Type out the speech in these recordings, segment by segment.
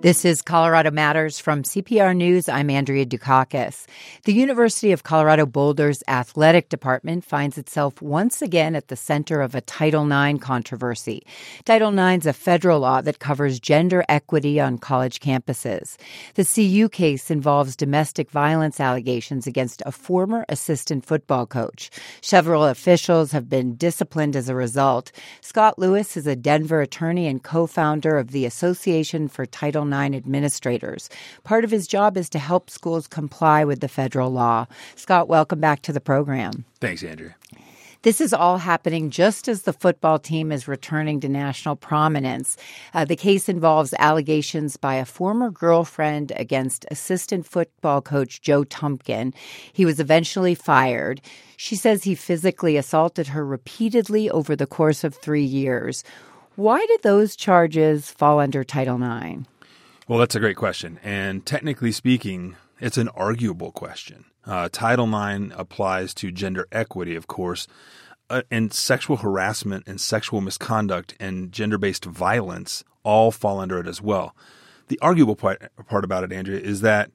This is Colorado Matters from CPR News. I'm Andrea Dukakis. The University of Colorado Boulder's athletic department finds itself once again at the center of a Title IX controversy. Title IX is a federal law that covers gender equity on college campuses. The CU case involves domestic violence allegations against a former assistant football coach. Several officials have been disciplined as a result. Scott Lewis is a Denver attorney and co-founder of the Association for Title IX administrators. Part of his job is to help schools comply with the federal law. Scott, welcome back to the program. Thanks, Andrew. This is all happening just as the football team is returning to national prominence. Uh, the case involves allegations by a former girlfriend against assistant football coach Joe Tumpkin. He was eventually fired. She says he physically assaulted her repeatedly over the course of three years. Why did those charges fall under Title IX? Well, that's a great question. And technically speaking, it's an arguable question. Uh, Title IX applies to gender equity, of course, uh, and sexual harassment and sexual misconduct and gender based violence all fall under it as well. The arguable part, part about it, Andrea, is that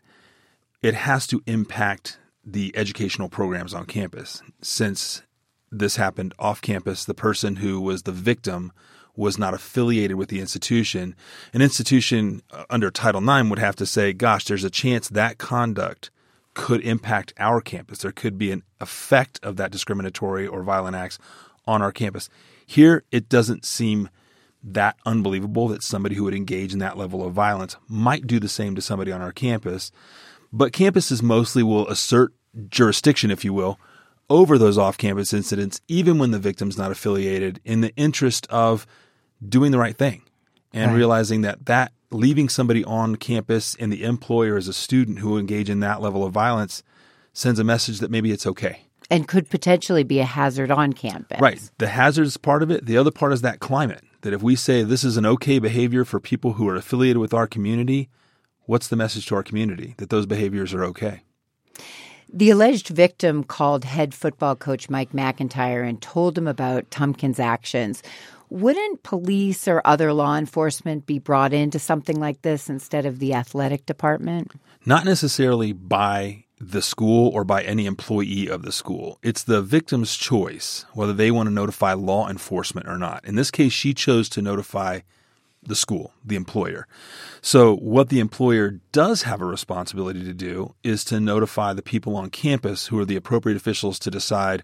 it has to impact the educational programs on campus. Since this happened off campus, the person who was the victim was not affiliated with the institution, an institution uh, under Title IX would have to say, gosh, there's a chance that conduct could impact our campus. There could be an effect of that discriminatory or violent acts on our campus. Here, it doesn't seem that unbelievable that somebody who would engage in that level of violence might do the same to somebody on our campus. But campuses mostly will assert jurisdiction, if you will, over those off campus incidents, even when the victim's not affiliated, in the interest of doing the right thing and right. realizing that that leaving somebody on campus and the employer as a student who engage in that level of violence sends a message that maybe it's okay and could potentially be a hazard on campus. Right. The hazard is part of it. The other part is that climate. That if we say this is an okay behavior for people who are affiliated with our community, what's the message to our community that those behaviors are okay? The alleged victim called head football coach Mike MacIntyre and told him about Tumpkin's actions. Wouldn't police or other law enforcement be brought into something like this instead of the athletic department? Not necessarily by the school or by any employee of the school. It's the victim's choice whether they want to notify law enforcement or not. In this case, she chose to notify the school, the employer. So, what the employer does have a responsibility to do is to notify the people on campus who are the appropriate officials to decide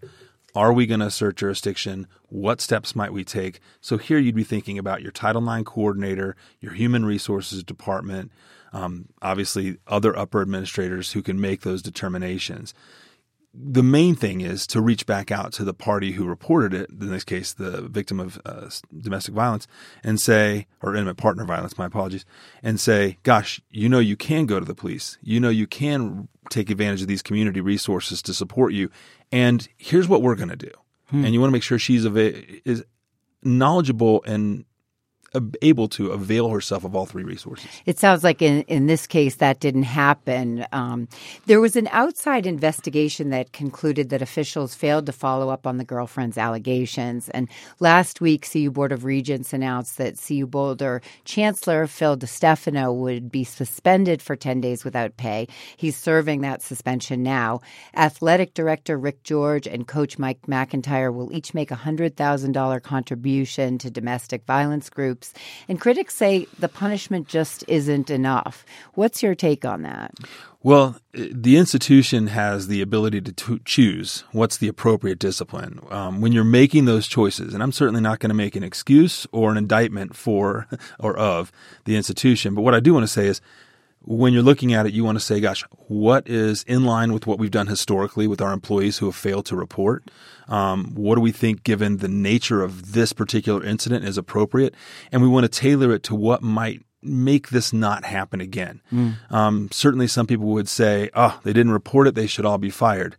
are we going to assert jurisdiction? What steps might we take? So here you'd be thinking about your Title IX coordinator, your human resources department, um, obviously other upper administrators who can make those determinations. The main thing is to reach back out to the party who reported it, in this case, the victim of uh, domestic violence, and say, or intimate partner violence, my apologies, and say, gosh, you know, you can go to the police. You know, you can take advantage of these community resources to support you and here's what we're going to do. Hmm. And you want to make sure she's is knowledgeable and able to avail herself of all three resources. It sounds like in, in this case that didn't happen. Um, there was an outside investigation that concluded that officials failed to follow up on the girlfriend's allegations. And last week, CU Board of Regents announced that CU Boulder Chancellor Phil DiStefano would be suspended for 10 days without pay. He's serving that suspension now. Athletic Director Rick George and Coach Mike MacIntyre will each make a $100,000 contribution to domestic violence groups groups. And critics say the punishment just isn't enough. What's your take on that? Well, the institution has the ability to t- choose what's the appropriate discipline. Um, when you're making those choices, and I'm certainly not going to make an excuse or an indictment for or of the institution, but what I do want to say is when you're looking at it, you want to say, gosh, what is in line with what we've done historically with our employees who have failed to report? Um, what do we think, given the nature of this particular incident, is appropriate? And we want to tailor it to what might make this not happen again. Mm. Um, certainly, some people would say, oh, they didn't report it, they should all be fired.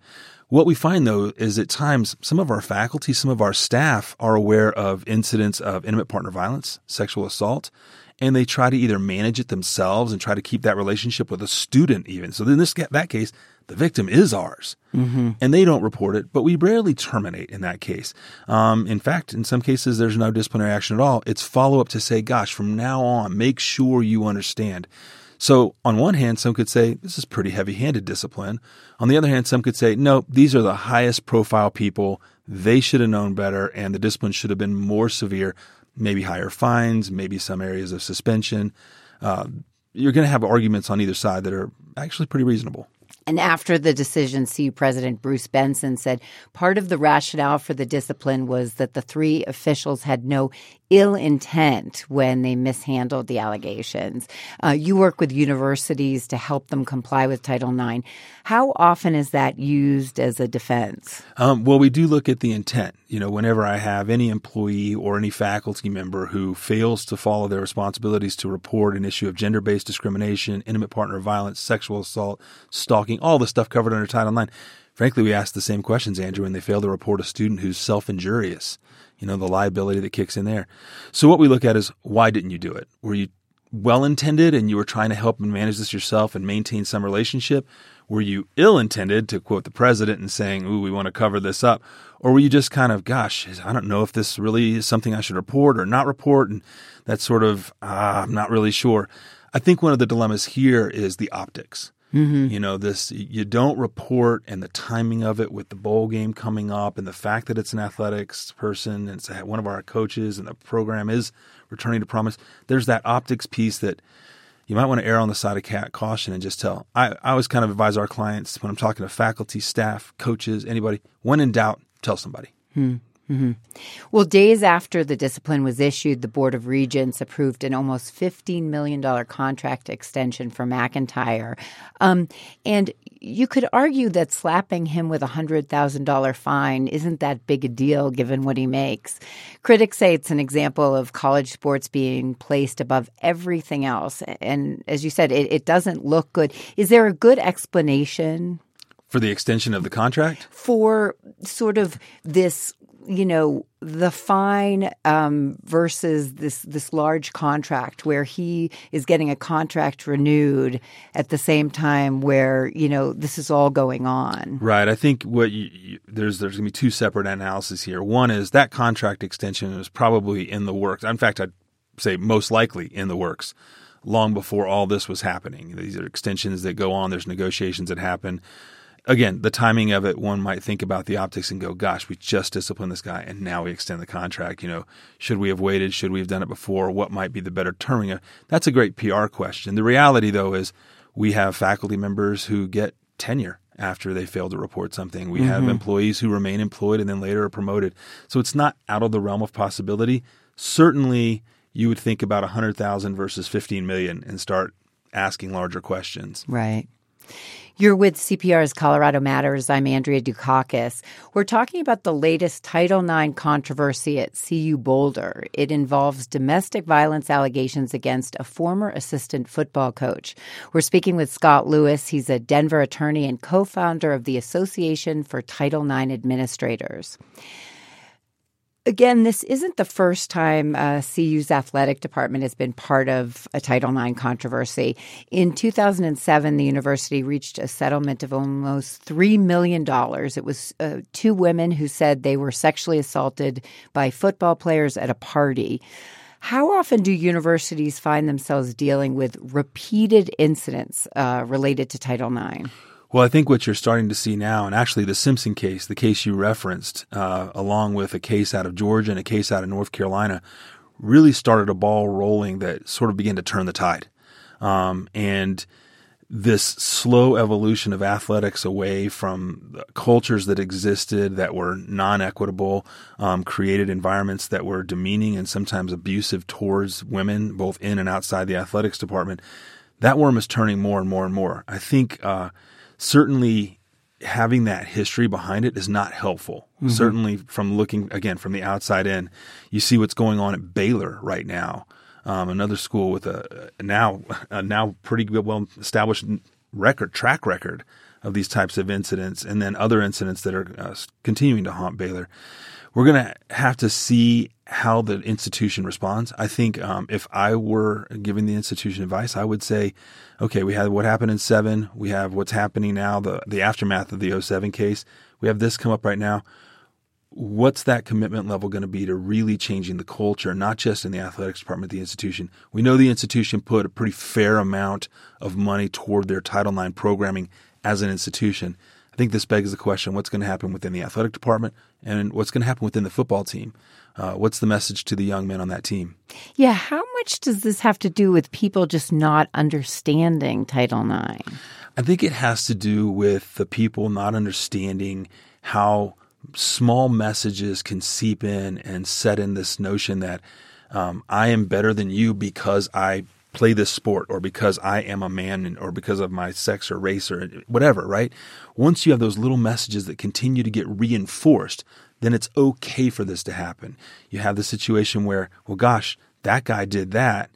What we find though is at times some of our faculty, some of our staff are aware of incidents of intimate partner violence, sexual assault, and they try to either manage it themselves and try to keep that relationship with a student even. So in this that case, the victim is ours, mm-hmm. and they don't report it, but we rarely terminate in that case. Um, in fact, in some cases, there's no disciplinary action at all. It's follow up to say, "Gosh, from now on, make sure you understand." So, on one hand, some could say this is pretty heavy handed discipline. On the other hand, some could say, no, these are the highest profile people. They should have known better, and the discipline should have been more severe maybe higher fines, maybe some areas of suspension. Uh, you're going to have arguments on either side that are actually pretty reasonable. And after the decision, CU President Bruce Benson said part of the rationale for the discipline was that the three officials had no ill intent when they mishandled the allegations. Uh, you work with universities to help them comply with Title IX. How often is that used as a defense? Um, well, we do look at the intent. You know, whenever I have any employee or any faculty member who fails to follow their responsibilities to report an issue of gender based discrimination, intimate partner violence, sexual assault, stalking, all the stuff covered under Title IX. Frankly, we ask the same questions, Andrew, when they fail to report a student who's self injurious you know, the liability that kicks in there. So what we look at is why didn't you do it? Were you well intended and you were trying to help and manage this yourself and maintain some relationship? Were you ill intended, to quote the president, and saying, Ooh, we want to cover this up? Or were you just kind of, gosh, I don't know if this really is something I should report or not report? And that's sort of, ah, I'm not really sure. I think one of the dilemmas here is the optics. Mm-hmm. You know, this you don't report and the timing of it with the bowl game coming up and the fact that it's an athletics person and it's one of our coaches and the program is returning to promise. There's that optics piece that you might want to err on the side of caution and just tell. I, I always kind of advise our clients when I'm talking to faculty, staff, coaches, anybody, when in doubt, tell somebody. Hmm. Mm-hmm. Well, days after the discipline was issued, the Board of Regents approved an almost $15 million contract extension for MacIntyre. Um, and you could argue that slapping him with a $100,000 fine isn't that big a deal given what he makes. Critics say it's an example of college sports being placed above everything else. And as you said, it, it doesn't look good. Is there a good explanation? For the extension of the contract? For sort of this you know the fine um, versus this this large contract where he is getting a contract renewed at the same time where you know this is all going on. Right. I think what you, you, there's there's going to be two separate analyses here. One is that contract extension was probably in the works. In fact, I'd say most likely in the works long before all this was happening. These are extensions that go on. There's negotiations that happen again, the timing of it, one might think about the optics and go, gosh, we just disciplined this guy and now we extend the contract. You know, should we have waited? Should we have done it before? What might be the better terming? That's a great PR question. The reality, though, is we have faculty members who get tenure after they fail to report something. We mm-hmm. have employees who remain employed and then later are promoted. So it's not out of the realm of possibility. Certainly, you would think about 100,000 versus 15 million and start asking larger questions. Right. You're with CPR's Colorado Matters. I'm Andrea Dukakis. We're talking about the latest Title IX controversy at CU Boulder. It involves domestic violence allegations against a former assistant football coach. We're speaking with Scott Lewis. He's a Denver attorney and co founder of the Association for Title IX Administrators. Again, this isn't the first time uh, CU's athletic department has been part of a Title IX controversy. In 2007, the university reached a settlement of almost $3 million. It was uh, two women who said they were sexually assaulted by football players at a party. How often do universities find themselves dealing with repeated incidents uh, related to Title IX? Well, I think what you're starting to see now, and actually the Simpson case, the case you referenced, uh, along with a case out of Georgia and a case out of North Carolina, really started a ball rolling that sort of began to turn the tide. Um, and this slow evolution of athletics away from cultures that existed that were non equitable, um, created environments that were demeaning and sometimes abusive towards women, both in and outside the athletics department. That worm is turning more and more and more. I think. Uh, certainly having that history behind it is not helpful. Mm-hmm. Certainly, from looking again from the outside in, you see what's going on at Baylor right now, um, another school with a, a now a now pretty well established record track record of these types of incidents, and then other incidents that are uh, continuing to haunt Baylor. We're going to have to see how the institution responds. I think um, if I were giving the institution advice, I would say, okay, we had what happened in seven. We have what's happening now, the, the aftermath of the 07 case. We have this come up right now what's that commitment level going to be to really changing the culture, not just in the athletics department, the institution? We know the institution put a pretty fair amount of money toward their Title IX programming as an institution. I think this begs the question what's going to happen within the athletic department and what's going to happen within the football team? Uh, what's the message to the young men on that team? Yeah, how much does this have to do with people just not understanding Title IX? I think it has to do with the people not understanding how small messages can seep in and set in this notion that um, I am better than you because I play this sport or because I am a man or because of my sex or race or whatever, right? Once you have those little messages that continue to get reinforced, then it's okay for this to happen. You have the situation where, well, gosh, that guy did that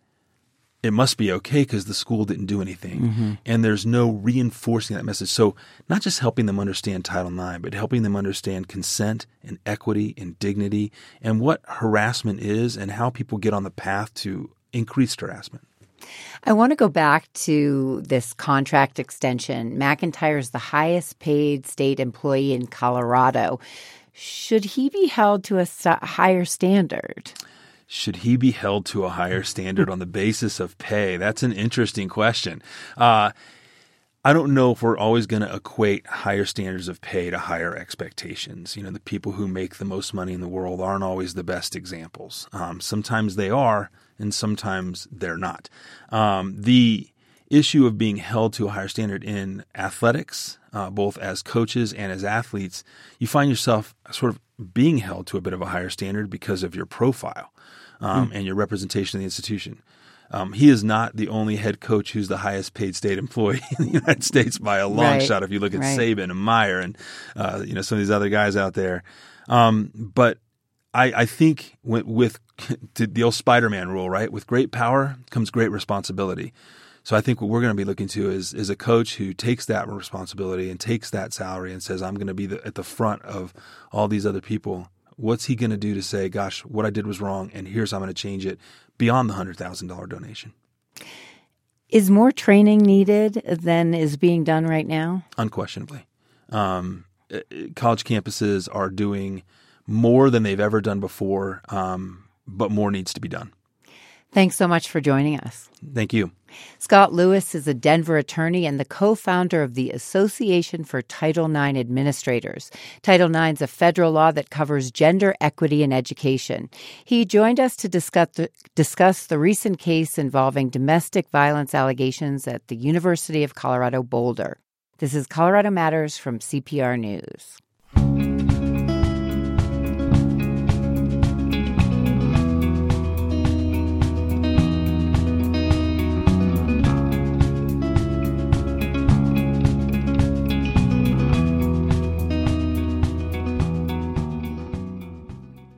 it must be okay because the school didn't do anything. Mm-hmm. And there's no reinforcing that message. So, not just helping them understand Title IX, but helping them understand consent and equity and dignity and what harassment is and how people get on the path to increased harassment. I want to go back to this contract extension. MacIntyre is the highest paid state employee in Colorado. Should he be held to a higher standard? should he be held to a higher standard on the basis of pay? That's an interesting question. Uh, I don't know if we're always going to equate higher standards of pay to higher expectations. You know, the people who make the most money in the world aren't always the best examples. Um, sometimes they are, and sometimes they're not. Um, the issue of being held to a higher standard in athletics, uh, both as coaches and as athletes, you find yourself sort of being held to a bit of a higher standard because of your profile um, mm. and your representation of the institution. Um, he is not the only head coach who's the highest paid state employee in the United States by a long right. shot. If you look at right. Saban and Meyer and uh, you know some of these other guys out there, um, but I, I think with, with the old Spider-Man rule, right? With great power comes great responsibility. So I think what we're going to be looking to is is a coach who takes that responsibility and takes that salary and says, "I'm going to be the, at the front of all these other people What's he going to do to say, gosh, what I did was wrong, and here's how I'm going to change it beyond the $100,000 donation? Is more training needed than is being done right now? Unquestionably. Um, eh, eh, college campuses are doing more than they've ever done before, um, but more needs to be done. Thanks so much for joining us. Thank you. Scott Lewis is a Denver attorney and the co founder of the Association for Title IX Administrators. Title IX is a federal law that covers gender equity in education. He joined us to discuss the, discuss the recent case involving domestic violence allegations at the University of Colorado Boulder. This is Colorado Matters from CPR News.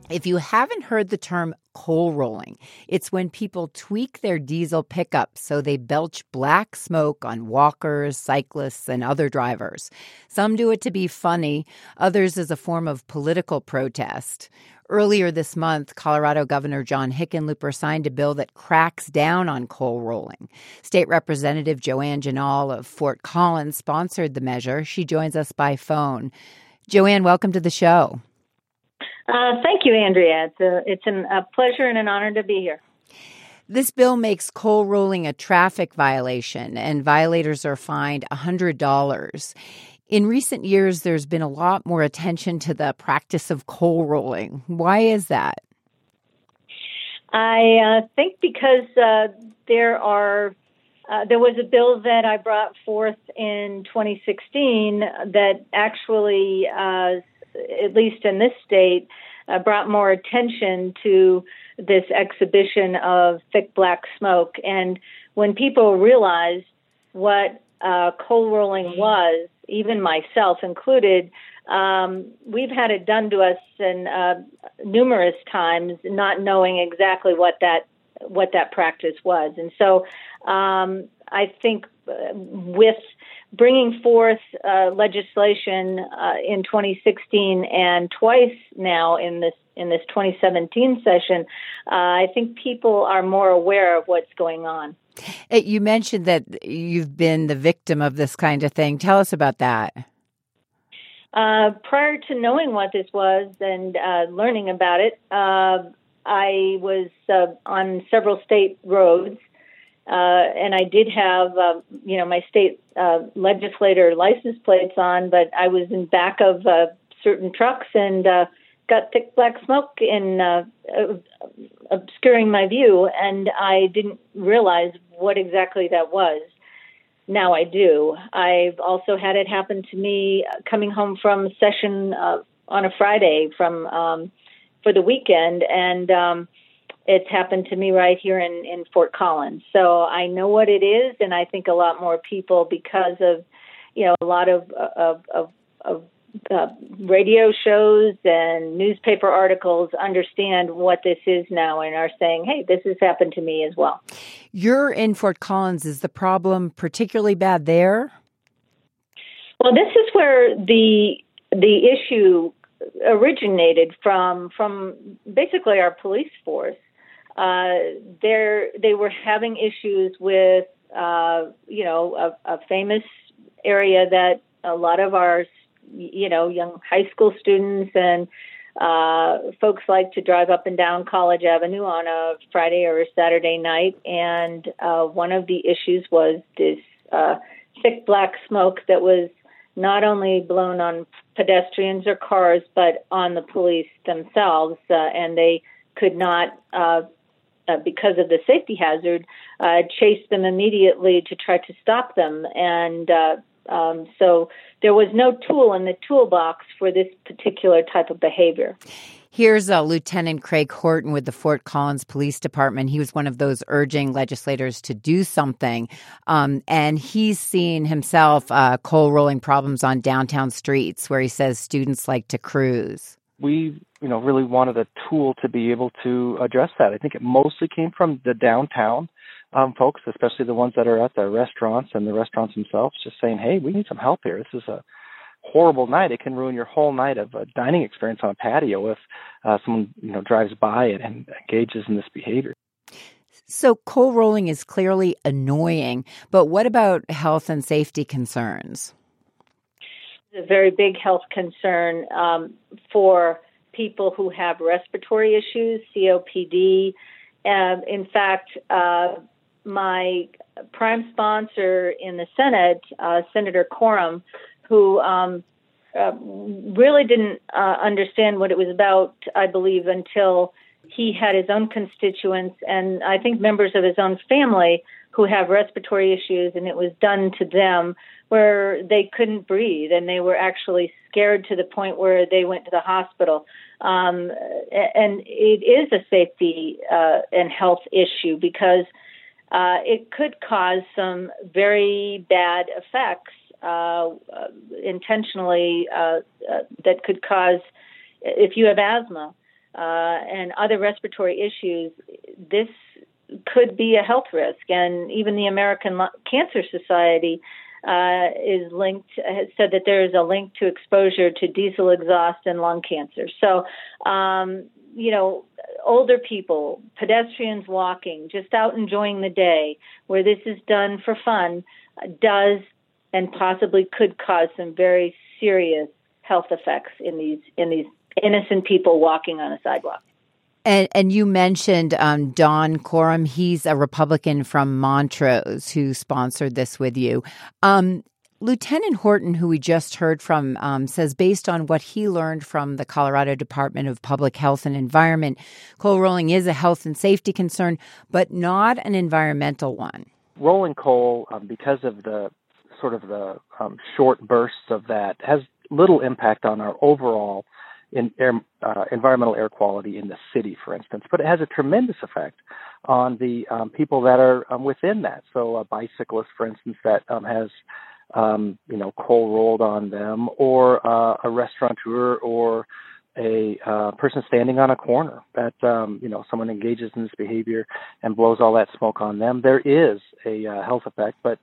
If you haven't heard the term coal rolling, it's when people tweak their diesel pickups so they belch black smoke on walkers, cyclists, and other drivers. Some do it to be funny, others as a form of political protest. Earlier this month, Colorado Governor John Hickenlooper signed a bill that cracks down on coal rolling. State Representative Joanne Ginal of Fort Collins sponsored the measure. She joins us by phone. Joanne, welcome to the show. Uh, thank you, Andrea. It's, a, it's an, a pleasure and an honor to be here. This bill makes coal rolling a traffic violation, and violators are fined $100. In recent years, there's been a lot more attention to the practice of coal rolling. Why is that? I uh, think because uh, there are uh, there was a bill that I brought forth in 2016 that actually uh, at least in this state, uh, brought more attention to this exhibition of thick black smoke. And when people realized what uh, coal rolling was, even myself included, um, we've had it done to us in uh, numerous times, not knowing exactly what that what that practice was. And so, um, I think uh, with bringing forth uh, legislation uh, in 2016 and twice now in this in this 2017 session, uh, I think people are more aware of what's going on. You mentioned that you've been the victim of this kind of thing. Tell us about that. Uh, prior to knowing what this was and uh, learning about it, uh, I was uh, on several state roads, uh, and I did have, uh, you know, my state uh, legislator license plates on, but I was in back of uh, certain trucks and uh, got thick black smoke in obscuring my view, and I didn't realize what exactly that was now I do. I've also had it happen to me coming home from session uh, on a Friday from um, for the weekend, and um, it's happened to me right here in, in Fort Collins. So I know what it is, and I think a lot more people because of you know a lot of of of, of uh, radio shows and newspaper articles understand what this is now and are saying, hey, this has happened to me as well. You're in Fort Collins. Is the problem particularly bad there? Well, this is where the the issue originated from from basically our police force. Uh, there, they were having issues with, uh, you know, a, a famous area that a lot of our you know, young high school students and uh, folks like to drive up and down College Avenue on a Friday or a Saturday night. And uh, one of the issues was this uh, thick black smoke that was not only blown on pedestrians or cars, but on the police themselves. Uh, and they could not, uh, uh, because of the safety hazard, uh, chase them immediately to try to stop them. And uh, um, so there was no tool in the toolbox for this particular type of behavior. Here's uh, Lieutenant Craig Horton with the Fort Collins Police Department. He was one of those urging legislators to do something. Um, and he's seen himself uh, coal rolling problems on downtown streets where he says students like to cruise. We, you know, really wanted a tool to be able to address that. I think it mostly came from the downtown um, folks, especially the ones that are at the restaurants and the restaurants themselves, just saying, "Hey, we need some help here. This is a horrible night. It can ruin your whole night of a dining experience on a patio if uh, someone you know drives by it and engages in this behavior." So coal rolling is clearly annoying, but what about health and safety concerns? A very big health concern um, for people who have respiratory issues, COPD. Uh, in fact, uh, my prime sponsor in the Senate, uh, Senator Coram, who um, uh, really didn't uh, understand what it was about, I believe, until he had his own constituents and I think members of his own family who have respiratory issues, and it was done to them where they couldn't breathe and they were actually scared to the point where they went to the hospital. Um, and it is a safety uh, and health issue because uh, it could cause some very bad effects uh, uh intentionally uh, uh, that could cause, if you have asthma and other respiratory issues, this could be a health risk. And even the American Cancer Society uh, is linked, has said that there is a link to exposure to diesel exhaust and lung cancer. So, um, you know, older people, pedestrians walking, just out enjoying the day, where this is done for fun, uh, does and possibly could cause some very serious health effects in these in these innocent people walking on a sidewalk. And, and you mentioned um, Don Coram. He's a Republican from Montrose who sponsored this with you. Um, Lieutenant Horton, who we just heard from, um, says based on what he learned from the Colorado Department of Public Health and Environment, coal rolling is a health and safety concern, but not an environmental one. Rolling coal, um, because of the sort of the um, short bursts of that, has little impact on our overall in air, uh, environmental air quality in the city, for instance, but it has a tremendous effect on the um, people that are um, within that. So a bicyclist, for instance, that um, has um, you know coal rolled on them, or uh, a restaurateur, or a uh, person standing on a corner that um, you know someone engages in this behavior and blows all that smoke on them. There is a uh, health effect, but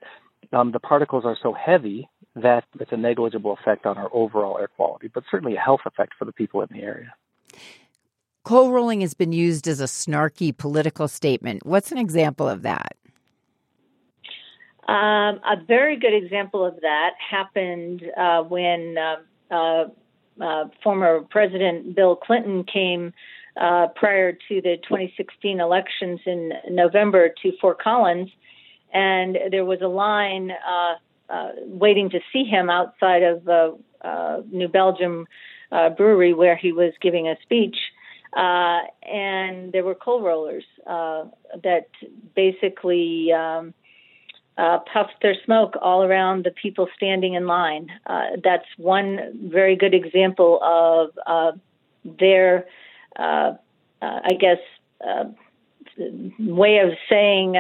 um, the particles are so heavy that it's a negligible effect on our overall air quality, but certainly a health effect for the people in the area. Coal rolling has been used as a snarky political statement. What's an example of that? Um, a very good example of that happened uh, when uh, uh, uh former President Bill Clinton came uh, prior to the 2016 elections in November to Fort Collins, and there was a line uh, uh, waiting to see him outside of the uh New Belgium uh, Brewery where he was giving a speech. Uh, and there were coal rollers uh, that basically um, uh, puffed their smoke all around the people standing in line. Uh, that's one very good example of uh, their, uh, uh, I guess, uh, way of saying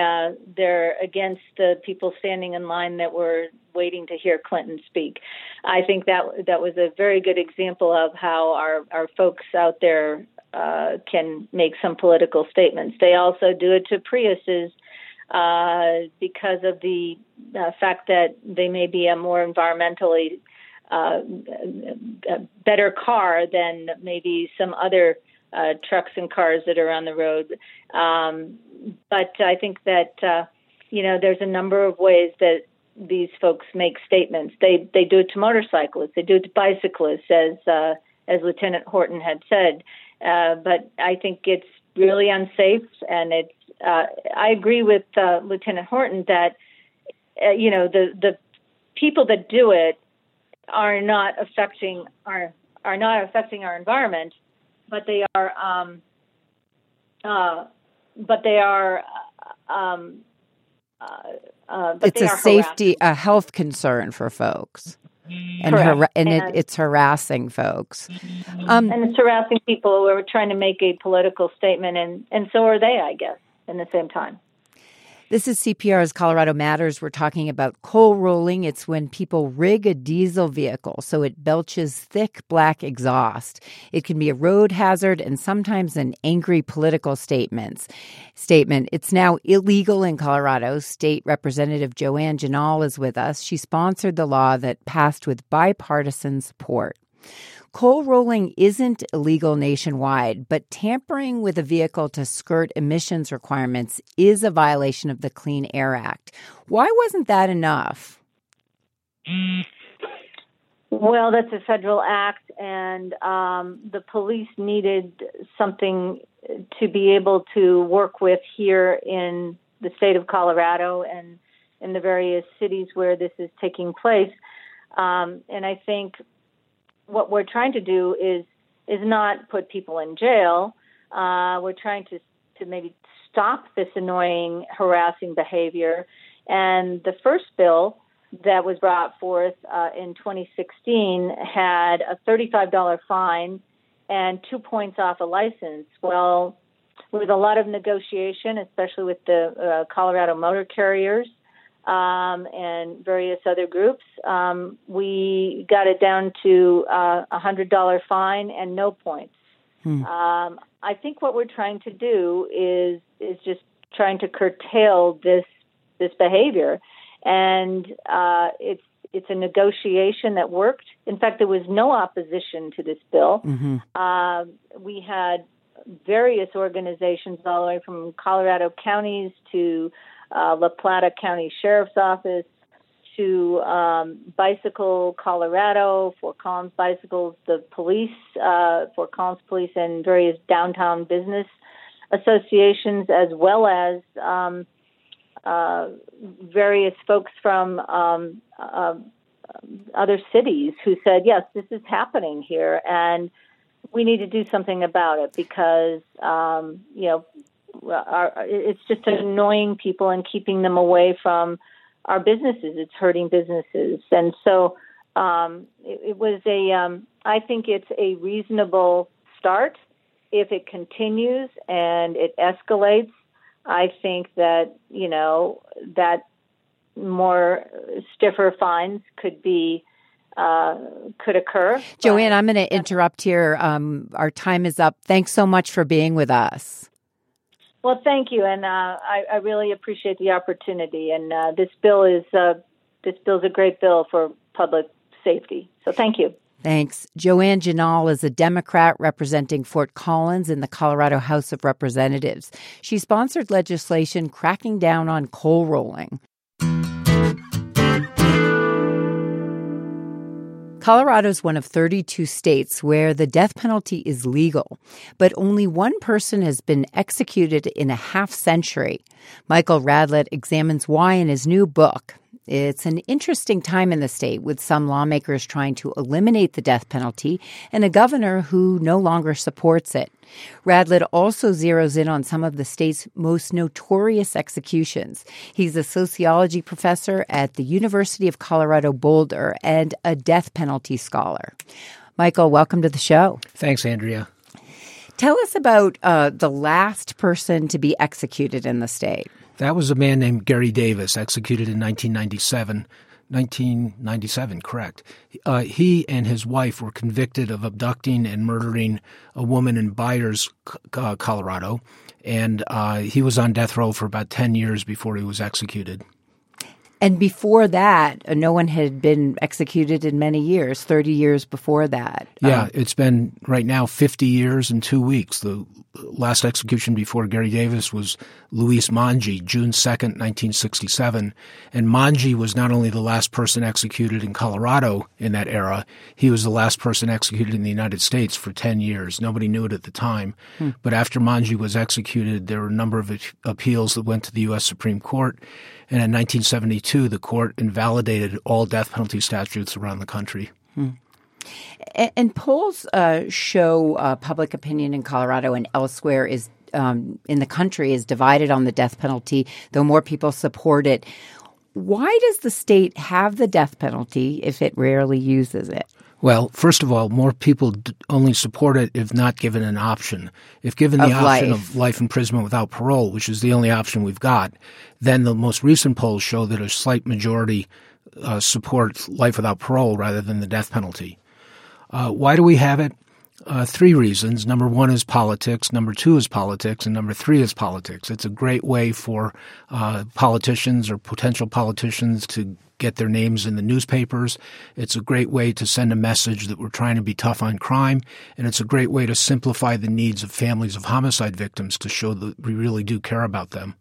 they're against the people standing in line that were waiting to hear Clinton speak. I think that that was a very good example of how our, our folks out there can make some political statements. They also do it to Priuses uh, because of the uh, fact that they may be a more environmentally uh, better car than maybe some other uh, trucks and cars that are on the road. Um, but I think that uh, you know there's a number of ways that these folks make statements. They they do it to motorcyclists. They do it to bicyclists, as uh, as Lieutenant Horton had said. Uh, but I think it's really unsafe, and it's uh, I agree with uh, Lieutenant Horton that uh, you know the the people that do it are not affecting our are not affecting our environment, but they are um, uh, but they are um, uh, uh, it's a safety harassing. a health concern for folks and har- and, and it, it's harassing folks. Um, and it's harassing people who are trying to make a political statement, and and so are they, I guess in the same time. This is CPR's Colorado Matters. We're talking about coal rolling. It's when people rig a diesel vehicle so it belches thick black exhaust. It can be a road hazard and sometimes an angry political statements. Statement. It's now illegal in Colorado. State Representative Joanne Ginal is with us. She sponsored the law that passed with bipartisan support. Coal rolling isn't illegal nationwide, but tampering with a vehicle to skirt emissions requirements is a violation of the Clean Air Act. Why wasn't that enough? Well, that's a federal act, and um, the police needed something to be able to work with here in the state of Colorado and in the various cities where this is taking place. Um, and I think what we're trying to do is is not put people in jail. Uh, we're trying to to maybe stop this annoying, harassing behavior. And the first bill that was brought forth uh, in 2016 had a $35 fine and two points off a license. Well, with a lot of negotiation, especially with the uh, Colorado motor carriers, um, and various other groups. Um, we got it down to uh, a hundred dollar fine and no points. Hmm. Um, I think what we're trying to do is is just trying to curtail this this behavior, and uh, it's it's a negotiation that worked. In fact, there was no opposition to this bill. Mm-hmm. Uh, we had various organizations all the way from Colorado counties to uh, La Plata County Sheriff's Office to um, Bicycle Colorado, Fort Collins Bicycles, the police, uh, Fort Collins Police, and various downtown business associations, as well as um, uh, various folks from um, uh, other cities who said, yes, this is happening here, and we need to do something about it because, um, you know, our, it's just annoying people and keeping them away from our businesses. It's hurting businesses, and so um, it, it, was a. Um, I think it's a reasonable start. If it continues and it escalates, I think that you know that more stiffer fines could be uh, could occur. Joanne, I'm going to interrupt here. Um, our time is up. Thanks so much for being with us. Well, thank you, and uh, I, I, really appreciate the opportunity. And uh, this bill is uh, this bill's a great bill for public safety. So thank you. Thanks. Joanne Ginal is a Democrat representing Fort Collins in the Colorado House of Representatives. She sponsored legislation cracking down on coal rolling. Colorado is one of 32 states where the death penalty is legal, but only one person has been executed in a half century. Michael Radelet examines why in his new book, it's an interesting time in the state with some lawmakers trying to eliminate the death penalty and a governor who no longer supports it. Radelet also zeroes in on some of the state's most notorious executions. He's a sociology professor at the University of Colorado Boulder and a death penalty scholar. Michael, welcome to the show. Thanks, Andrea. Tell us about uh, the last person to be executed in the state. That was a man named Gary Davis, executed in 1997. 1997, correct. Uh, he and his wife were convicted of abducting and murdering a woman in Byers, uh, Colorado, and uh, he was on death row for about 10 years before he was executed. And before that, uh, no one had been executed in many years, 30 years before that. Yeah, um, it's been right now 50 years and two weeks. The last execution before Gary Davis was Luis Monge, June 2nd, 1967. And Monge was not only the last person executed in Colorado in that era, he was the last person executed in the United States for 10 years. Nobody knew it at the time. Hmm. But after Monge was executed, there were a number of appeals that went to the U.S. Supreme Court. And in 1972, the court invalidated all death penalty statutes around the country. Hmm. And, polls uh, show uh, public opinion in Colorado and elsewhere is um, in the country is divided on the death penalty, though more people support it. Why does the state have the death penalty if it rarely uses it? Well, first of all, more people only support it if not given an option. If given the of option life. of life imprisonment without parole, which is the only option we've got, then the most recent polls show that a slight majority uh, support life without parole rather than the death penalty. Uh, why do we have it? Uh, three reasons. Number one is politics. Number two is politics. And number three is politics. It's a great way for uh, politicians or potential politicians to get their names in the newspapers. It's a great way to send a message that we're trying to be tough on crime. And it's a great way to simplify the needs of families of homicide victims to show that we really do care about them.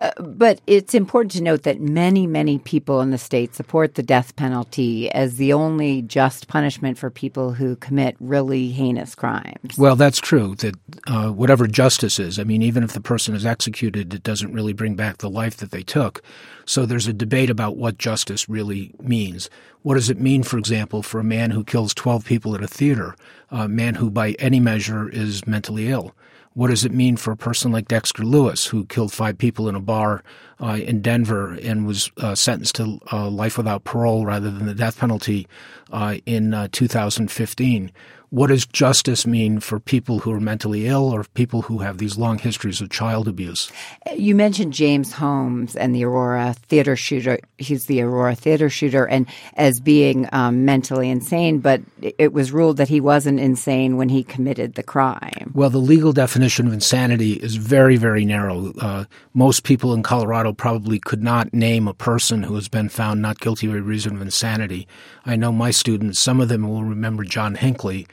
Uh, but it's important to note that many, many people in the state support the death penalty as the only just punishment for people who commit really heinous crimes. Well, that's true. That uh, whatever justice is, I mean, even if the person is executed, it doesn't really bring back the life that they took. So there's a debate about what justice really means. What does it mean, for example, for a man who kills 12 people at a theater, a man who by any measure is mentally ill? What does it mean for a person like Dexter Lewis, who killed five people in a bar uh, in Denver and was uh, sentenced to uh, life without parole rather than the death penalty uh, in uh, 2015? What does justice mean for people who are mentally ill or people who have these long histories of child abuse? You mentioned James Holmes and the Aurora theater shooter. He's the Aurora theater shooter, and as being um, mentally insane, but it was ruled that he wasn't insane when he committed the crime. Well, the legal definition of insanity is very, very narrow. Uh, most people in Colorado probably could not name a person who has been found not guilty by reason of insanity. I know my students, some of them will remember John Hinckley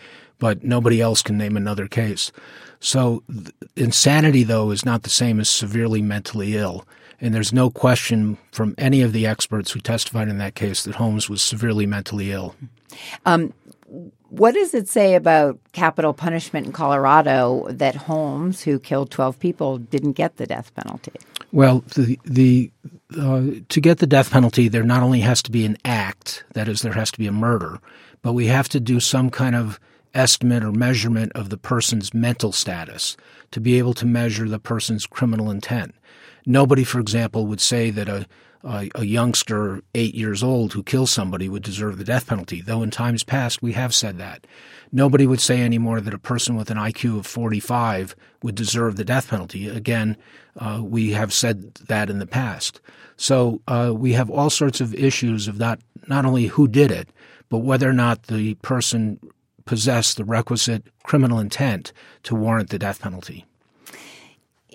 but nobody else can name another case. So th- insanity, though, is not the same as severely mentally ill. And there's no question from any of the experts who testified in that case that Holmes was severely mentally ill. Um, what does it say about capital punishment in Colorado that Holmes, who killed 12 people, didn't get the death penalty? Well, the the uh, to get the death penalty, there not only has to be an act, that is, there has to be a murder, but we have to do some kind of estimate or measurement of the person's mental status to be able to measure the person's criminal intent. Nobody, for example, would say that a, a, a, youngster eight years old who kills somebody would deserve the death penalty, though in times past we have said that. Nobody would say anymore that a person with an IQ of 45 would deserve the death penalty. Again, uh, we have said that in the past. So uh, we have all sorts of issues of not, not only who did it, but whether or not the person possess the requisite criminal intent to warrant the death penalty.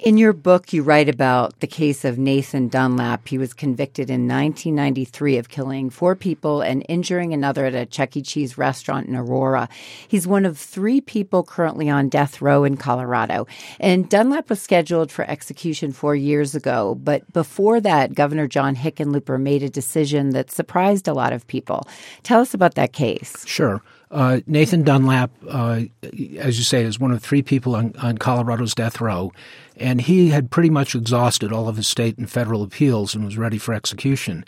In your book, you write about the case of Nathan Dunlap. He was convicted in 1993 of killing four people and injuring another at a Chuck E. Cheese restaurant in Aurora. He's one of three people currently on death row in Colorado. And Dunlap was scheduled for execution four years ago. But before that, Governor John Hickenlooper made a decision that surprised a lot of people. Tell us about that case. Sure. Uh, Nathan Dunlap, uh, as you say, is one of three people on, on Colorado's death row, and he had pretty much exhausted all of his state and federal appeals and was ready for execution.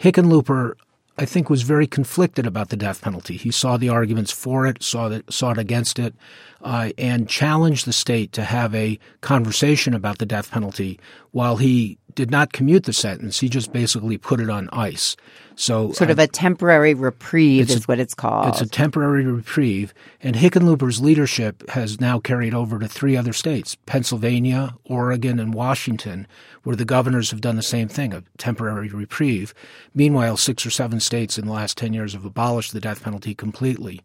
Hickenlooper, I think, was very conflicted about the death penalty. He saw the arguments for it, saw that, saw it against it, uh, and challenged the state to have a conversation about the death penalty while he did not commute the sentence. He just basically put it on ice. So sort of a temporary reprieve is a, what it's called. It's a temporary reprieve, and Hickenlooper's leadership has now carried over to three other states: Pennsylvania, Oregon, and Washington, where the governors have done the same thing, a temporary reprieve. Meanwhile, six or seven states in the last ten years have abolished the death penalty completely.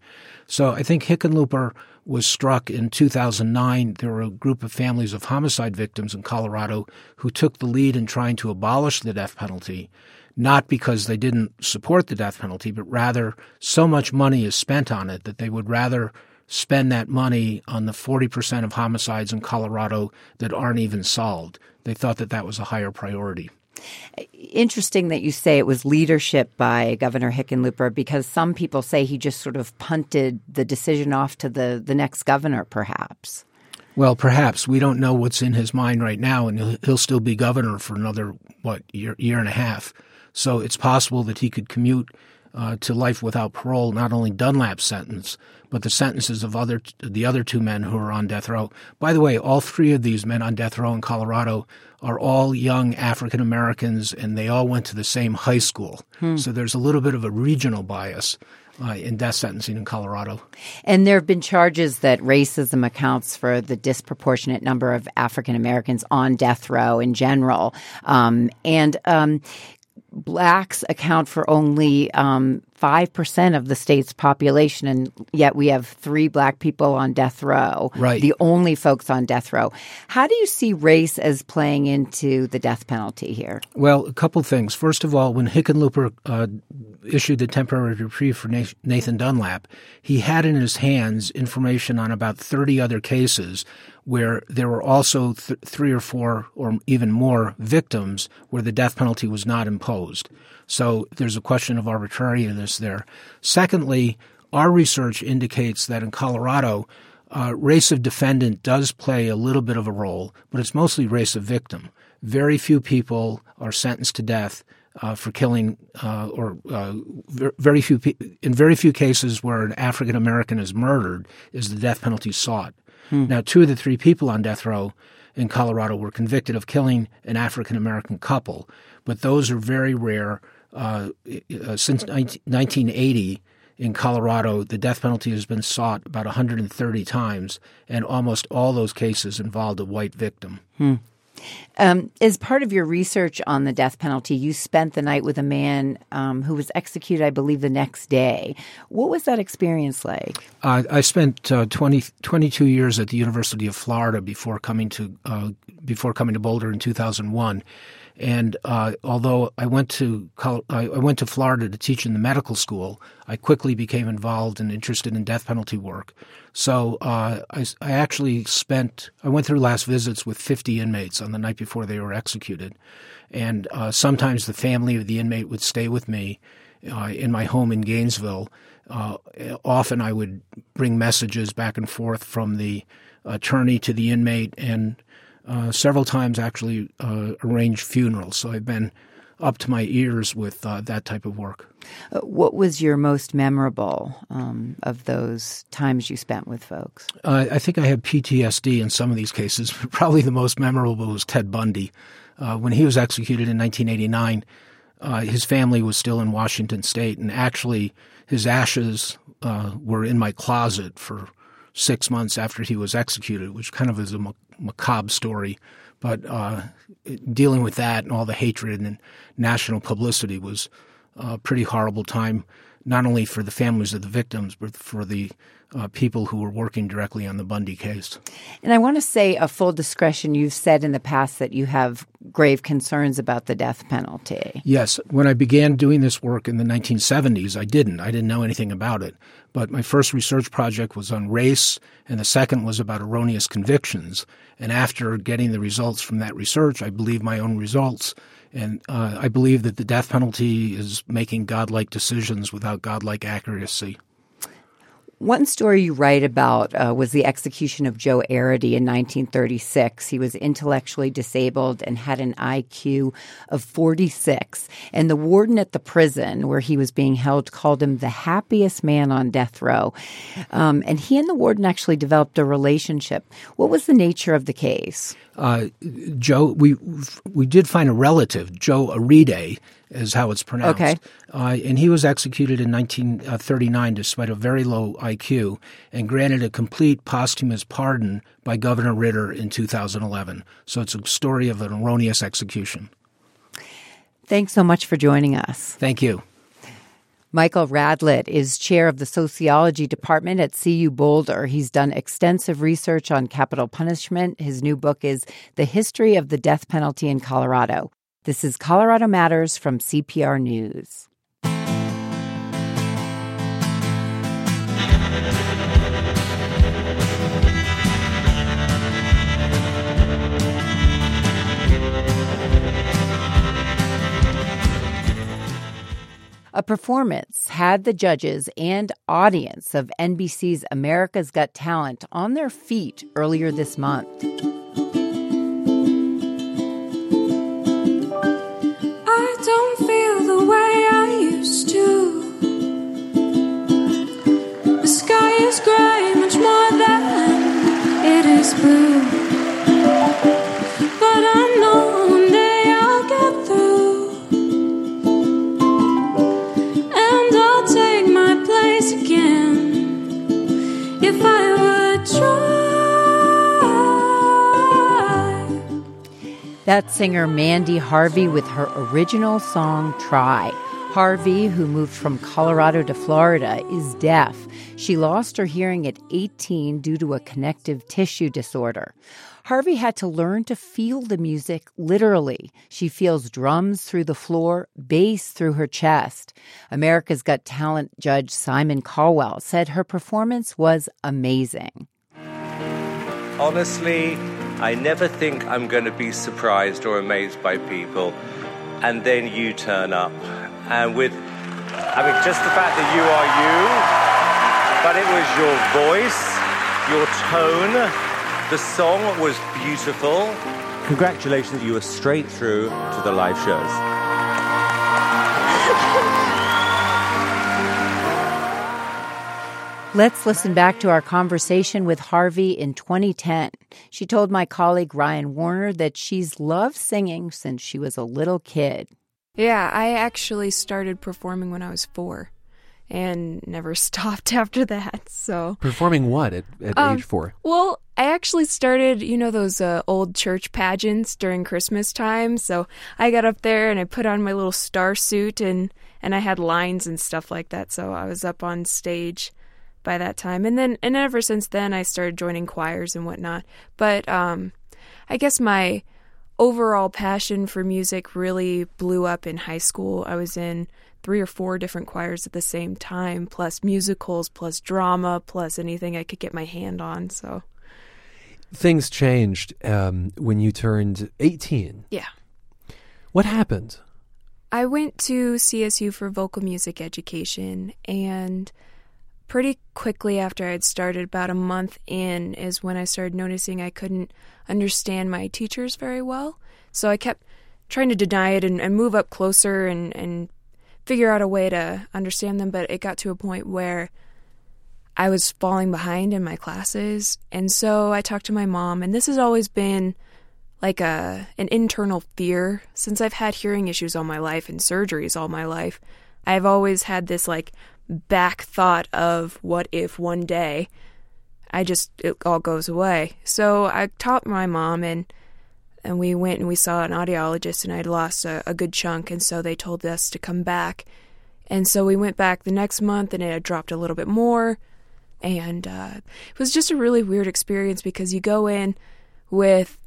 So I think Hickenlooper was struck in 2009. There were a group of families of homicide victims in Colorado who took the lead in trying to abolish the death penalty not because they didn't support the death penalty, but rather so much money is spent on it that they would rather spend that money on the 40% of homicides in Colorado that aren't even solved. They thought that that was a higher priority. Interesting that you say it was leadership by Governor Hickenlooper because some people say he just sort of punted the decision off to the, the next governor, perhaps. Well, perhaps we don't know what's in his mind right now, and he'll, he'll still be governor for another what year year and a half. So it's possible that he could commute uh, to life without parole, not only Dunlap's sentence, but the sentences of other the other two men who are on death row. By the way, all three of these men on death row in Colorado are all young African Americans, and they all went to the same high school. Hmm. So there's a little bit of a regional bias. Uh, in death sentencing in Colorado. And there have been charges that racism accounts for the disproportionate number of African Americans on death row in general. Um, and um, blacks account for only um, 5% of the state's population, and yet we have three black people on death row. Right. The only folks on death row. How do you see race as playing into the death penalty here? Well, a couple things. First of all, when Hickenlooper uh, issued the temporary reprieve for Nathan Dunlap, he had in his hands information on about 30 other cases where there were also th- three or four or even more victims where the death penalty was not imposed. So there's a question of arbitrariness there. Secondly, our research indicates that in Colorado, uh, race of defendant does play a little bit of a role, but it's mostly race of victim. Very few people are sentenced to death uh, for killing, uh, or uh, very few in very few cases where an African American is murdered is the death penalty sought. Hmm. Now, two of the three people on death row in Colorado were convicted of killing an African American couple, but those are very rare. Uh, uh, since 1980, in Colorado, the death penalty has been sought about 130 times, and almost all those cases involved a white victim. Hmm. Um, as part of your research on the death penalty, you spent the night with a man um, who was executed, I believe, the next day. What was that experience like? Uh, I spent uh, 20, 22 years at the University of Florida before coming to uh, before coming to Boulder in 2001. And uh, although I went to I went to Florida to teach in the medical school, I quickly became involved and interested in death penalty work. So uh, I, I, actually spent I went through last visits with 50 inmates on the night before they were executed, and uh, sometimes the family of the inmate would stay with me uh, in my home in Gainesville. Uh, often I would bring messages back and forth from the attorney to the inmate and uh, several times actually uh, arranged funerals. So I've been up to my ears with uh, that type of work. Uh, what was your most memorable um, of those times you spent with folks? Uh, I think I had PTSD in some of these cases. Probably the most memorable was Ted Bundy. Uh, when he was executed in 1989, his family was still in Washington State, and actually his ashes were in my closet for six months after he was executed, which kind of is a macabre story. But uh, dealing with that and all the hatred and national publicity was a pretty horrible time. not only for the families of the victims, but for the uh, people who were working directly on the Bundy case. And I want to say a full discretion. You've said in the past that you have grave concerns about the death penalty. Yes. When I began doing this work in the 1970s, I didn't. I didn't know anything about it. But my first research project was on race, and the second was about erroneous convictions. And after getting the results from that research, I believe my own results. And uh, I believe that the death penalty is making godlike decisions without godlike accuracy. One story you write about uh, was the execution of Joe Arridy in 1936. He was intellectually disabled and had an IQ of 46. And the warden at the prison where he was being held called him the happiest man on death row. Um, and he and the warden actually developed a relationship. What was the nature of the case? Uh, Joe, we we did find a relative, Joe Arridy, is how it's pronounced. Okay. Uh, and he was executed in 1939 despite a very low IQ and granted a complete posthumous pardon by Governor Ritter in 2011. So it's a story of an erroneous execution. Thanks so much for joining us. Thank you. Michael Radelet is chair of the sociology department at CU Boulder. He's done extensive research on capital punishment. His new book is The History of the Death Penalty in Colorado. This is Colorado Matters from CPR News. A performance had the judges and audience of NBC's America's Got Talent on their feet earlier this month. That's singer Mandy Harvey with her original song Try. Harvey, who moved from Colorado to Florida, is deaf. She lost her hearing at 18 due to a connective tissue disorder. Harvey had to learn to feel the music literally. She feels drums through the floor, bass through her chest. America's Got Talent judge Simon Cowell said her performance was amazing. Honestly, I never think I'm going to be surprised or amazed by people, and then you turn up. And with, I mean, just the fact that you are you, but it was your voice, your tone, the song was beautiful. Congratulations, you were straight through to the live shows. Let's listen back to our conversation with Harvey in 2010. She told my colleague Ryan Warner that she's loved singing since she was a little kid. Yeah, I actually started performing when I was four and never stopped after that. So performing what at, at um, age four? Well, I actually started, you know, those uh, old church pageants during Christmas time. So I got up there and I put on my little star suit and and I had lines and stuff like that. So I was up on stage by that time. And then and ever since then I started joining choirs and whatnot. But um I guess my overall passion for music really blew up in high school. I was in three or four different choirs at the same time, plus musicals, plus drama, plus anything I could get my hand on. So things changed um, when you turned 18. Yeah. What happened? I went to CSU for vocal music education and pretty quickly after I had started, about a month in, is when I started noticing I couldn't understand my teachers very well. So I kept trying to deny it and, and move up closer and, and figure out a way to understand them. But it got to a point where I was falling behind in my classes. And so I talked to my mom, and this has always been like a an internal fear since I've had hearing issues all my life and surgeries all my life. I've always had this like back thought of what if one day I just it all goes away. So I taught my mom and and we went and we saw an audiologist and I'd lost a, a good chunk and so they told us to come back And so we went back the next month and it had dropped a little bit more. And uh, it was just a really weird experience because you go in with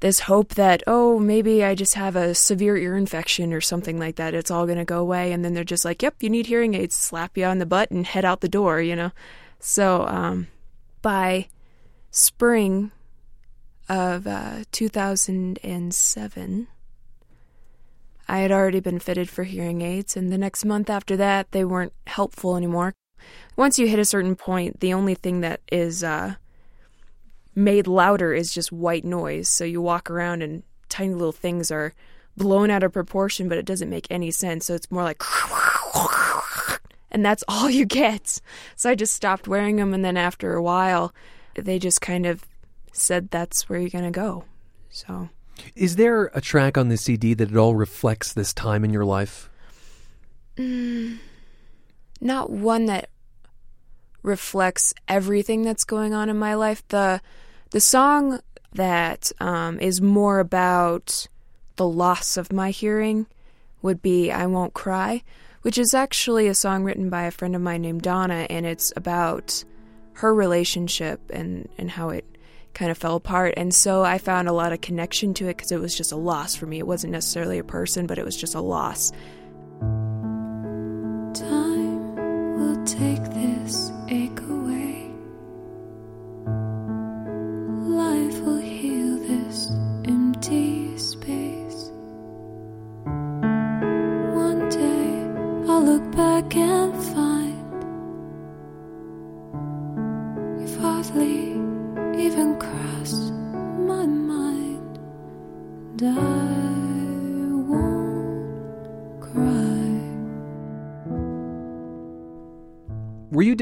this hope that, oh, maybe I just have a severe ear infection or something like that. It's all going to go away. And then they're just like, yep, you need hearing aids, slap you on the butt and head out the door, you know? So um, by spring of uh, 2007, I had already been fitted for hearing aids, and the next month after that, they weren't helpful anymore. Once you hit a certain point, the only thing that is uh, made louder is just white noise. So you walk around and tiny little things are blown out of proportion, but it doesn't make any sense. So it's more like, and that's all you get. So I just stopped wearing them, and then after a while, they just kind of said that's where you're going to go. So. Is there a track on the CD that at all reflects this time in your life? Mm, not one that reflects everything that's going on in my life. The the song that um, is more about the loss of my hearing would be "I Won't Cry," which is actually a song written by a friend of mine named Donna, and it's about her relationship and and how it kind of fell apart. And so I found a lot of connection to it because it was just a loss for me. It wasn't necessarily a person, but it was just a loss.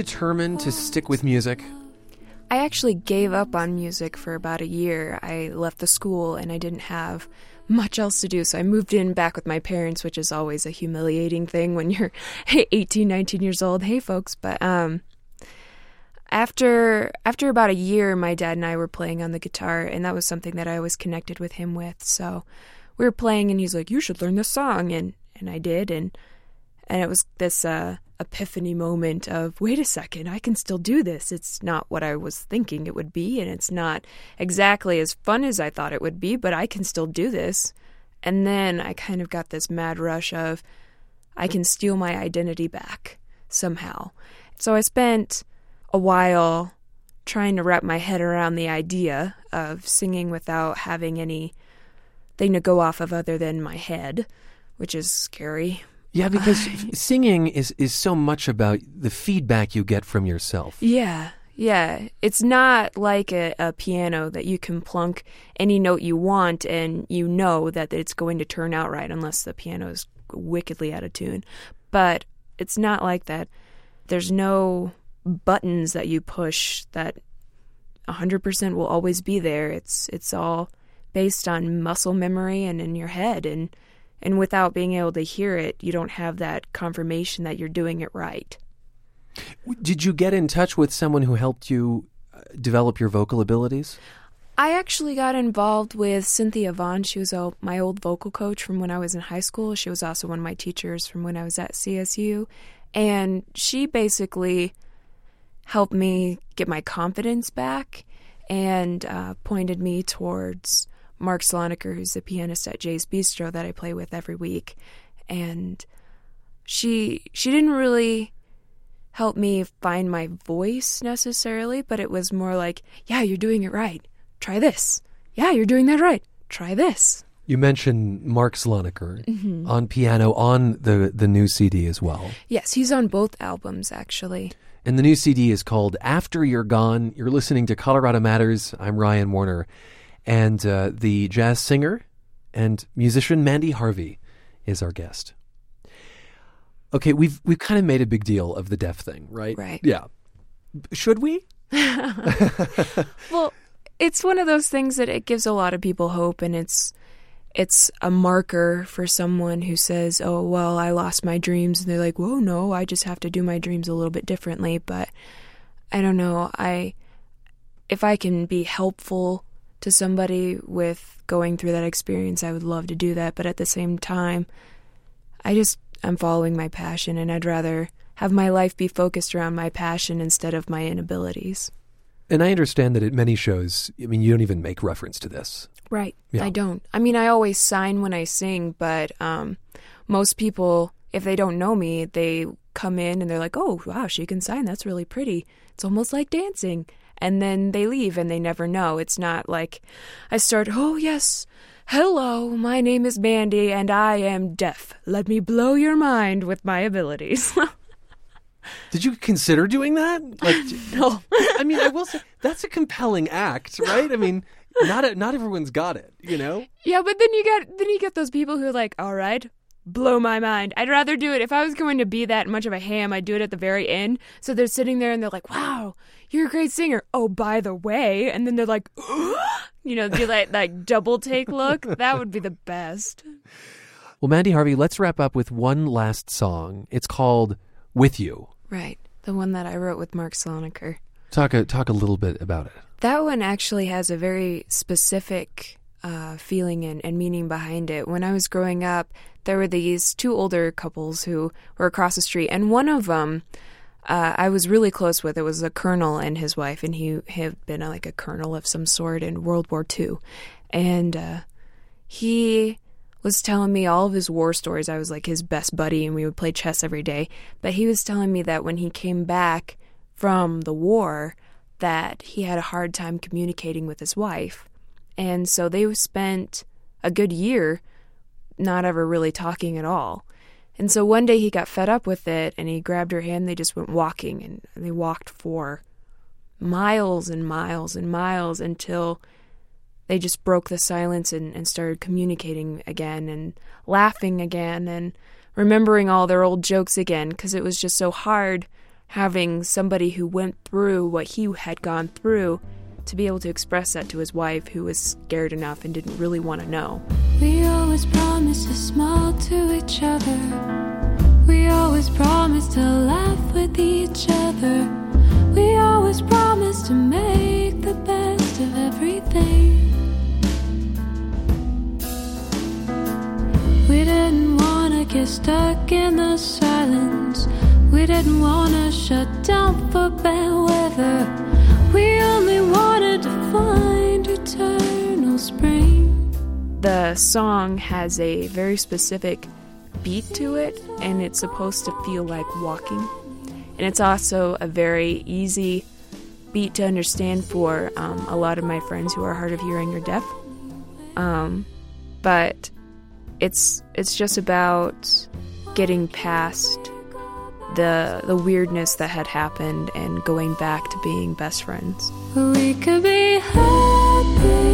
Determined to stick with music? I actually gave up on music for about a year. I left the school and I didn't have much else to do, so I moved in back with my parents, which is always a humiliating thing when you're 18, 19 years old. Hey, folks, but um, after after about a year, my dad and I were playing on the guitar, and that was something that I was connected with him with. So we were playing, and he's like, "You should learn this song," and and I did, and and it was this uh, epiphany moment of, "Wait a second, I can still do this. It's not what I was thinking it would be, and it's not exactly as fun as I thought it would be, but I can still do this." And then I kind of got this mad rush of, I can steal my identity back somehow. So I spent a while trying to wrap my head around the idea of singing without having anything to go off of other than my head, which is scary. Yeah, because singing is, is so much about the feedback you get from yourself. Yeah, yeah. It's not like a, a piano that you can plunk any note you want and you know that it's going to turn out right unless the piano is wickedly out of tune. But it's not like that. There's no buttons that you push that 100% will always be there. It's it's all based on muscle memory and in your head and and without being able to hear it, you don't have that confirmation that you're doing it right. Did you get in touch with someone who helped you uh, develop your vocal abilities? I actually got involved with Cynthia Vaughn. She was a, my old vocal coach from when I was in high school. She was also one of my teachers from when I was at CSU. And she basically helped me get my confidence back and uh, pointed me towards Mark Sloniker, who's the pianist at Jay's Bistro that I play with every week. And she she didn't really help me find my voice necessarily, but it was more like, yeah, you're doing it right. Try this. Yeah, you're doing that right. Try this. You mentioned Mark Sloniker Mhm. on piano on the, the new CD as well. Yes, he's on both albums actually. And the new CD is called After You're Gone. You're listening to Colorado Matters. I'm Ryan Warner. And uh, the jazz singer and musician Mandy Harvey is our guest. Okay, we've we've kind of made a big deal of the deaf thing, right? Right. Yeah. Should we? well, it's one of those things that it gives a lot of people hope and it's it's a marker for someone who says, "Oh, well, I lost my dreams." And they're like, "Whoa, no, I just have to do my dreams a little bit differently." But I don't know. I if I can be helpful to somebody with going through that experience, I would love to do that, but at the same time, I just I'm following my passion, and I'd rather have my life be focused around my passion instead of my inabilities. And I understand that at many shows, I mean, you don't even make reference to this. Right. Yeah. I don't. I mean, I always sign when I sing, but um, most people, if they don't know me, they come in and they're like, oh, wow, she can sign. That's really pretty. It's almost like dancing. And then they leave and they never know. It's not like I start, oh, yes, hello, my name is Mandy and I am deaf. Let me blow your mind with my abilities. Did you consider doing that? Like, no. I mean, I will say that's a compelling act, right? I mean, not not everyone's got it, you know. Yeah, but then you get then you get those people who are like, all right, blow my mind. I'd rather do it if I was going to be that much of a ham. I'd do it at the very end. So they're sitting there and they're like, "Wow, you're a great singer." Oh, by the way, and then they're like, you know, do that like double take look. That would be the best. Well, Mandy Harvey, let's wrap up with one last song. It's called "With You." Right, the one that I wrote with Mark Sloniker. Talk a, talk a little bit about it. That one actually has a very specific uh, feeling and, and meaning behind it. When I was growing up, there were these two older couples who were across the street, and one of them uh, I was really close with. It was a colonel and his wife, and he had been a, like a colonel of some sort in World War II. And uh, he was telling me all of his war stories. I was like his best buddy, and we would play chess every day. But he was telling me that when he came back from the war, that he had a hard time communicating with his wife. And so they spent a good year not ever really talking at all. And so one day he got fed up with it and he grabbed her hand. They just went walking and they walked for miles and miles and miles until they just broke the silence and, and started communicating again and laughing again and remembering all their old jokes again because it was just so hard having somebody who went through what he had gone through to be able to express that to his wife who was scared enough and didn't really want to know. We always promise to smile to each other. We always promise to laugh with each other. We always promise to make the best of everything. We didn't want to get stuck in the silence. We didn't want to shut down for bad weather. We only wanted to find eternal spring. The song has a very specific beat to it, and it's supposed to feel like walking. And it's also a very easy beat to understand for um, a lot of my friends who are hard of hearing or deaf. Um, but it's it's just about getting past the the weirdness that had happened and going back to being best friends. We could be happy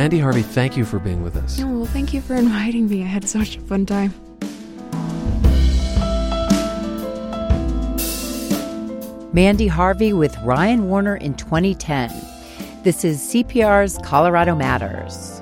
Mandy Harvey, thank you for being with us. Oh, well, thank you for inviting me. I had such a fun time. Mandy Harvey with Ryan Warner in 2010. This is CPR's Colorado Matters.